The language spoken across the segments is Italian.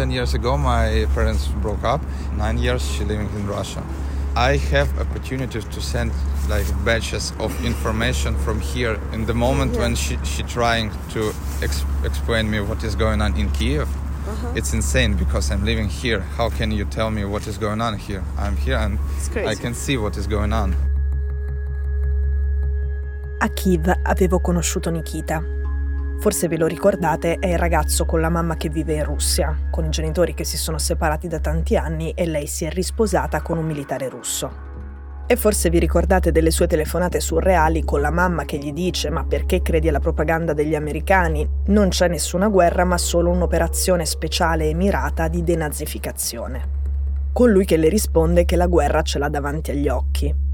10 years ago, my parents broke up. Nine years she living in Russia. I have opportunities to send like batches of information from here. In the moment yeah. when she she trying to ex- explain me what is going on in Kiev, uh-huh. it's insane because I'm living here. How can you tell me what is going on here? I'm here and I can see what is going on. A Kiev avevo conosciuto Nikita. Forse ve lo ricordate, è il ragazzo con la mamma che vive in Russia, con i genitori che si sono separati da tanti anni e lei si è risposata con un militare russo. E forse vi ricordate delle sue telefonate surreali con la mamma che gli dice ma perché credi alla propaganda degli americani? Non c'è nessuna guerra ma solo un'operazione speciale e mirata di denazificazione. Con lui che le risponde che la guerra ce l'ha davanti agli occhi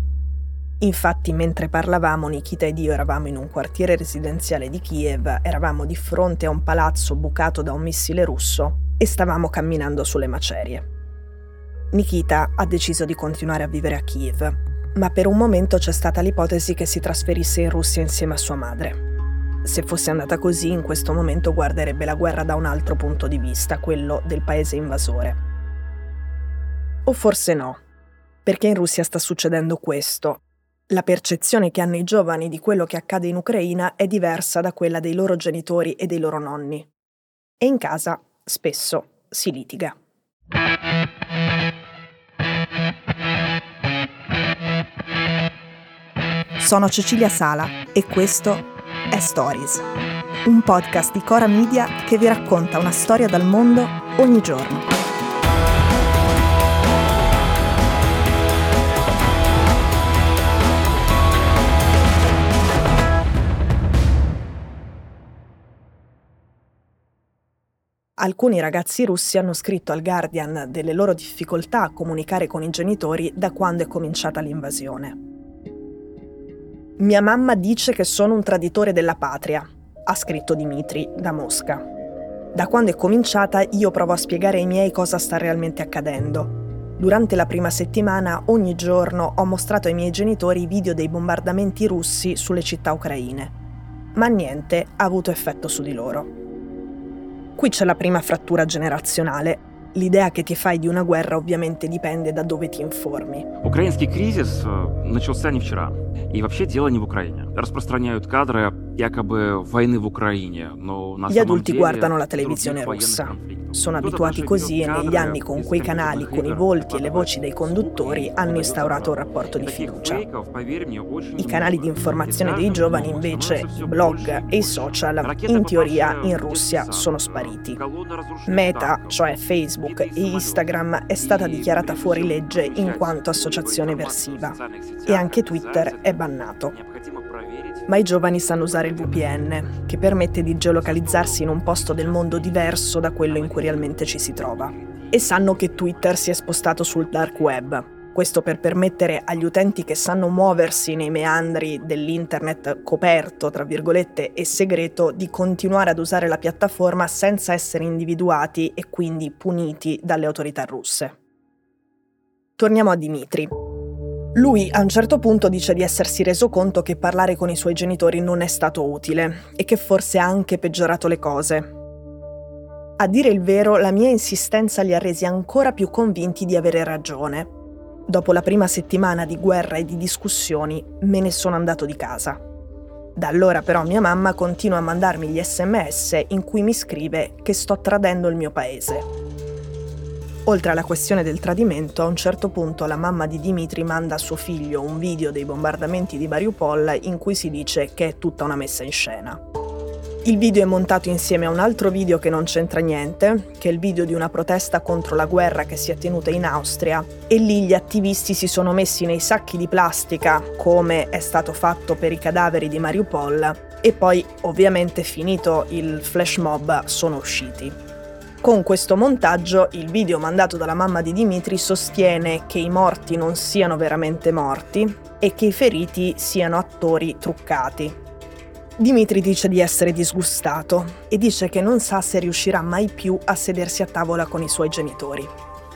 Infatti, mentre parlavamo, Nikita ed io eravamo in un quartiere residenziale di Kiev, eravamo di fronte a un palazzo bucato da un missile russo e stavamo camminando sulle macerie. Nikita ha deciso di continuare a vivere a Kiev, ma per un momento c'è stata l'ipotesi che si trasferisse in Russia insieme a sua madre. Se fosse andata così, in questo momento guarderebbe la guerra da un altro punto di vista, quello del paese invasore. O forse no, perché in Russia sta succedendo questo la percezione che hanno i giovani di quello che accade in Ucraina è diversa da quella dei loro genitori e dei loro nonni. E in casa spesso si litiga. Sono Cecilia Sala e questo è Stories, un podcast di Cora Media che vi racconta una storia dal mondo ogni giorno. Alcuni ragazzi russi hanno scritto al Guardian delle loro difficoltà a comunicare con i genitori da quando è cominciata l'invasione. Mia mamma dice che sono un traditore della patria, ha scritto Dimitri da Mosca. Da quando è cominciata io provo a spiegare ai miei cosa sta realmente accadendo. Durante la prima settimana ogni giorno ho mostrato ai miei genitori i video dei bombardamenti russi sulle città ucraine. Ma niente ha avuto effetto su di loro. Qui c'è la prima frattura generazionale. L'idea che ti fai di una guerra ovviamente dipende da dove ti informi. Украинский кризис э, начался не вчера. И вообще дело не в Украине. Распространяют кадры якобы войны в Ucraina, Gli adulti guardano la televisione russa. Sono abituati così e negli anni con quei canali, con i volti e le voci dei conduttori, hanno instaurato un rapporto di fiducia. I canali di informazione dei giovani invece, i blog e i social, in teoria in Russia sono spariti. Meta, cioè Facebook e Instagram, è stata dichiarata fuori legge in quanto associazione eversiva e anche Twitter è bannato ma i giovani sanno usare il VPN, che permette di geolocalizzarsi in un posto del mondo diverso da quello in cui realmente ci si trova. E sanno che Twitter si è spostato sul dark web, questo per permettere agli utenti che sanno muoversi nei meandri dell'internet coperto, tra virgolette, e segreto, di continuare ad usare la piattaforma senza essere individuati e quindi puniti dalle autorità russe. Torniamo a Dimitri, lui a un certo punto dice di essersi reso conto che parlare con i suoi genitori non è stato utile e che forse ha anche peggiorato le cose. A dire il vero, la mia insistenza li ha resi ancora più convinti di avere ragione. Dopo la prima settimana di guerra e di discussioni, me ne sono andato di casa. Da allora però mia mamma continua a mandarmi gli sms in cui mi scrive che sto tradendo il mio paese. Oltre alla questione del tradimento, a un certo punto la mamma di Dimitri manda a suo figlio un video dei bombardamenti di Mariupol in cui si dice che è tutta una messa in scena. Il video è montato insieme a un altro video che non c'entra niente, che è il video di una protesta contro la guerra che si è tenuta in Austria, e lì gli attivisti si sono messi nei sacchi di plastica, come è stato fatto per i cadaveri di Mariupol, e poi ovviamente finito il flash mob sono usciti. Con questo montaggio il video mandato dalla mamma di Dimitri sostiene che i morti non siano veramente morti e che i feriti siano attori truccati. Dimitri dice di essere disgustato e dice che non sa se riuscirà mai più a sedersi a tavola con i suoi genitori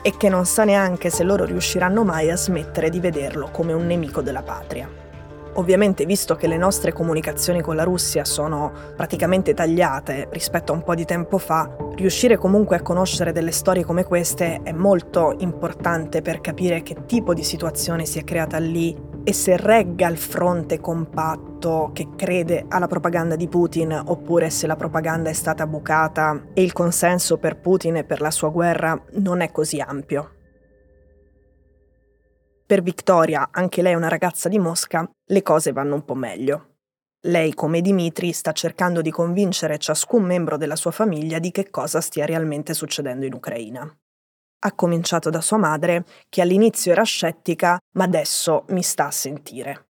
e che non sa neanche se loro riusciranno mai a smettere di vederlo come un nemico della patria. Ovviamente, visto che le nostre comunicazioni con la Russia sono praticamente tagliate rispetto a un po' di tempo fa, riuscire comunque a conoscere delle storie come queste è molto importante per capire che tipo di situazione si è creata lì e se regga il fronte compatto che crede alla propaganda di Putin oppure se la propaganda è stata bucata e il consenso per Putin e per la sua guerra non è così ampio. Per Victoria, anche lei una ragazza di Mosca, le cose vanno un po' meglio. Lei, come Dimitri, sta cercando di convincere ciascun membro della sua famiglia di che cosa stia realmente succedendo in Ucraina. Ha cominciato da sua madre, che all'inizio era scettica, ma adesso mi sta a sentire.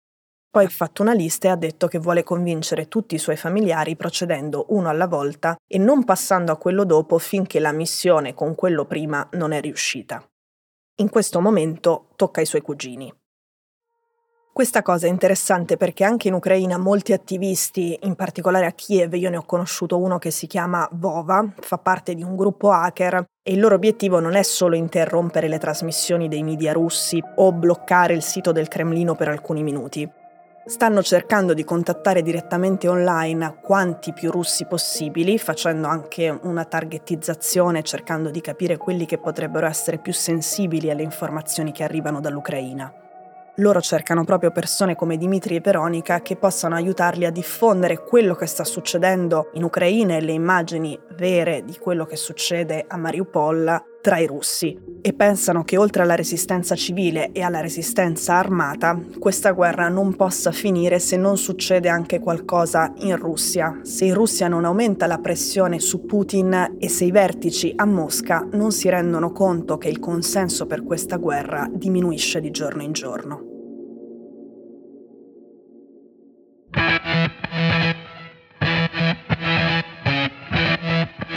Poi ha fatto una lista e ha detto che vuole convincere tutti i suoi familiari procedendo uno alla volta e non passando a quello dopo finché la missione con quello prima non è riuscita. In questo momento tocca ai suoi cugini. Questa cosa è interessante perché anche in Ucraina molti attivisti, in particolare a Kiev, io ne ho conosciuto uno che si chiama Vova, fa parte di un gruppo hacker e il loro obiettivo non è solo interrompere le trasmissioni dei media russi o bloccare il sito del Cremlino per alcuni minuti. Stanno cercando di contattare direttamente online quanti più russi possibili, facendo anche una targetizzazione, cercando di capire quelli che potrebbero essere più sensibili alle informazioni che arrivano dall'Ucraina. Loro cercano proprio persone come Dimitri e Veronica che possano aiutarli a diffondere quello che sta succedendo in Ucraina e le immagini vere di quello che succede a Mariupol tra i russi e pensano che oltre alla resistenza civile e alla resistenza armata, questa guerra non possa finire se non succede anche qualcosa in Russia, se in Russia non aumenta la pressione su Putin e se i vertici a Mosca non si rendono conto che il consenso per questa guerra diminuisce di giorno in giorno.